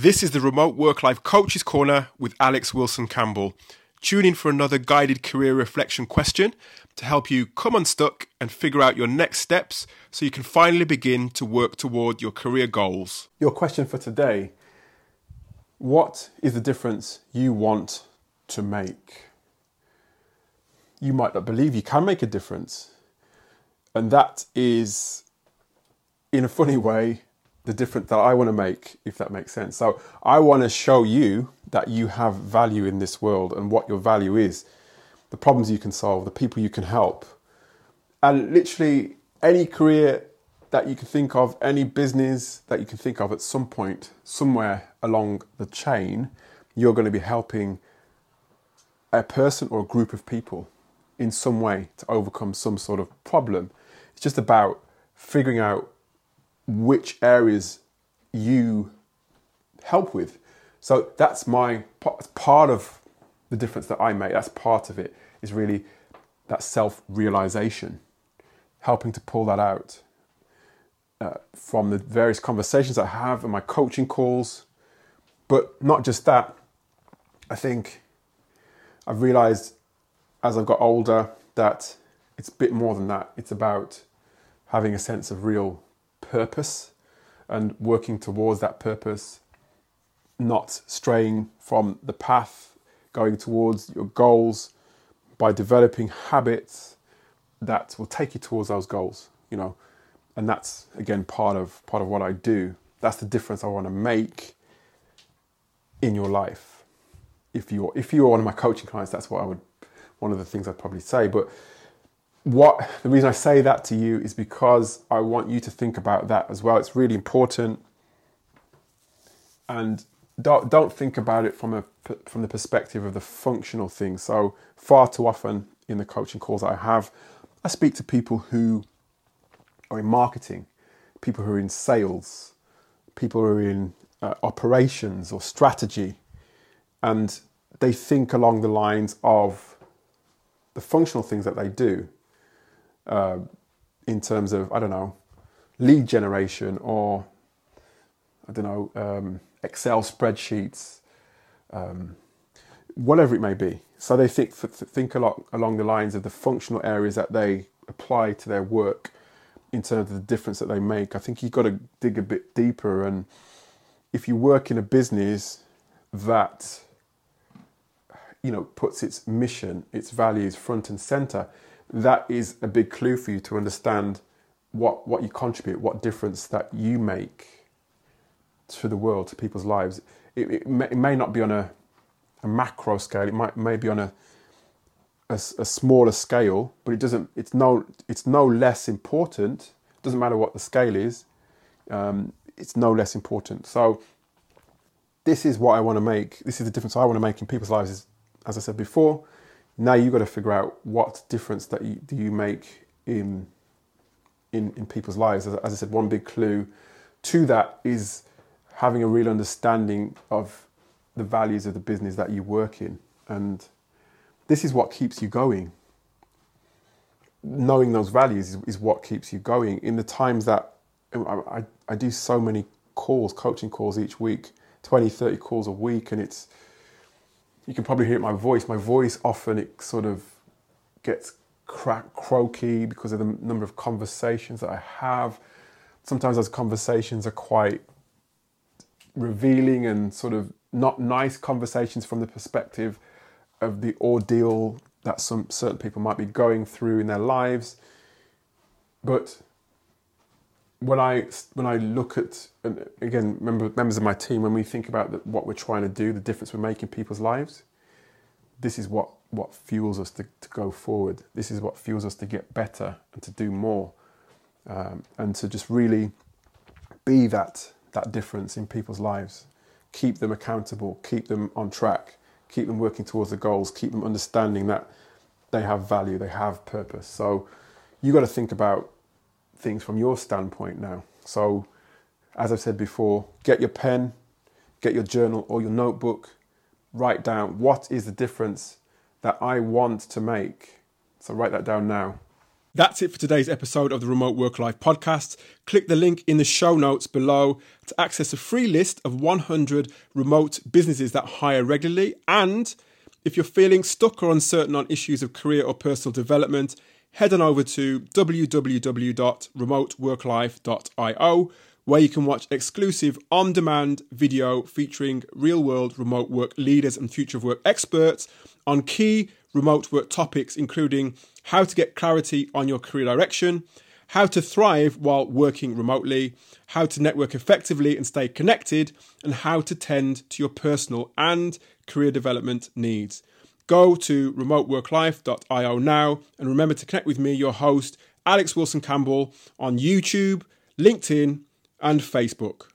This is the Remote Work Life Coaches Corner with Alex Wilson Campbell. Tune in for another guided career reflection question to help you come unstuck and figure out your next steps so you can finally begin to work toward your career goals. Your question for today What is the difference you want to make? You might not believe you can make a difference. And that is, in a funny way, the difference that I want to make, if that makes sense. So I want to show you that you have value in this world and what your value is, the problems you can solve, the people you can help. And literally any career that you can think of, any business that you can think of at some point, somewhere along the chain, you're going to be helping a person or a group of people in some way to overcome some sort of problem. It's just about figuring out which areas you help with. So that's my part of the difference that I make. That's part of it is really that self realization, helping to pull that out uh, from the various conversations I have and my coaching calls. But not just that, I think I've realized as I've got older that it's a bit more than that. It's about having a sense of real purpose and working towards that purpose, not straying from the path, going towards your goals by developing habits that will take you towards those goals, you know. And that's again part of part of what I do. That's the difference I want to make in your life. If you're if you're one of my coaching clients, that's what I would one of the things I'd probably say. But what the reason I say that to you is because I want you to think about that as well. It's really important, and don't don't think about it from a from the perspective of the functional thing. So far too often in the coaching calls I have, I speak to people who are in marketing, people who are in sales, people who are in uh, operations or strategy, and they think along the lines of the functional things that they do uh, in terms of I don't know lead generation or I don't know um, Excel spreadsheets, um, whatever it may be. So they think think a lot along the lines of the functional areas that they apply to their work in terms of the difference that they make. I think you've got to dig a bit deeper, and if you work in a business that you know puts its mission, its values front and center, that is a big clue for you to understand what what you contribute, what difference that you make to the world, to people's lives. It, it, may, it may, not be on a, a macro scale. It might may be on a, a, a smaller scale, but it doesn't. It's no it's no less important. It doesn't matter what the scale is. Um, it's no less important. So this is what I want to make. This is the difference I want to make in people's lives. Is, as I said before, now you've got to figure out what difference that you, do you make in in in people's lives. As, I said, one big clue to that is having a real understanding of the values of the business that you work in, and this is what keeps you going. Knowing those values is, is what keeps you going in the times that um, I, I, I do so many calls, coaching calls each week, 20, 30 calls a week, and it's you can probably hear my voice. My voice often it sort of gets crack croaky because of the number of conversations that I have. Sometimes those conversations are quite revealing and sort of not nice conversations from the perspective of the ordeal that some certain people might be going through in their lives. But when I when I look at and again member, members of my team when we think about the, what we're trying to do, the difference we're making in people's lives, this is what what fuels us to, to go forward. This is what fuels us to get better and to do more, um, and to just really be that that difference in people's lives. Keep them accountable. Keep them on track. Keep them working towards the goals. Keep them understanding that they have value. They have purpose. So you got to think about things from your standpoint now. So, as I've said before, get your pen, get your journal or your notebook, write down what is the difference that I want to make. So, write that down now. That's it for today's episode of the Remote Work Life podcast. Click the link in the show notes below to access a free list of 100 remote businesses that hire regularly. And if you're feeling stuck or uncertain on issues of career or personal development, head on over to www.remoteworklife.io where you can watch exclusive on demand video featuring real world remote work leaders and future of work experts on key remote work topics, including how to get clarity on your career direction, how to thrive while working remotely, how to network effectively and stay connected, and how to tend to your personal and career development needs. Go to remoteworklife.io now and remember to connect with me, your host, Alex Wilson Campbell, on YouTube, LinkedIn, and Facebook.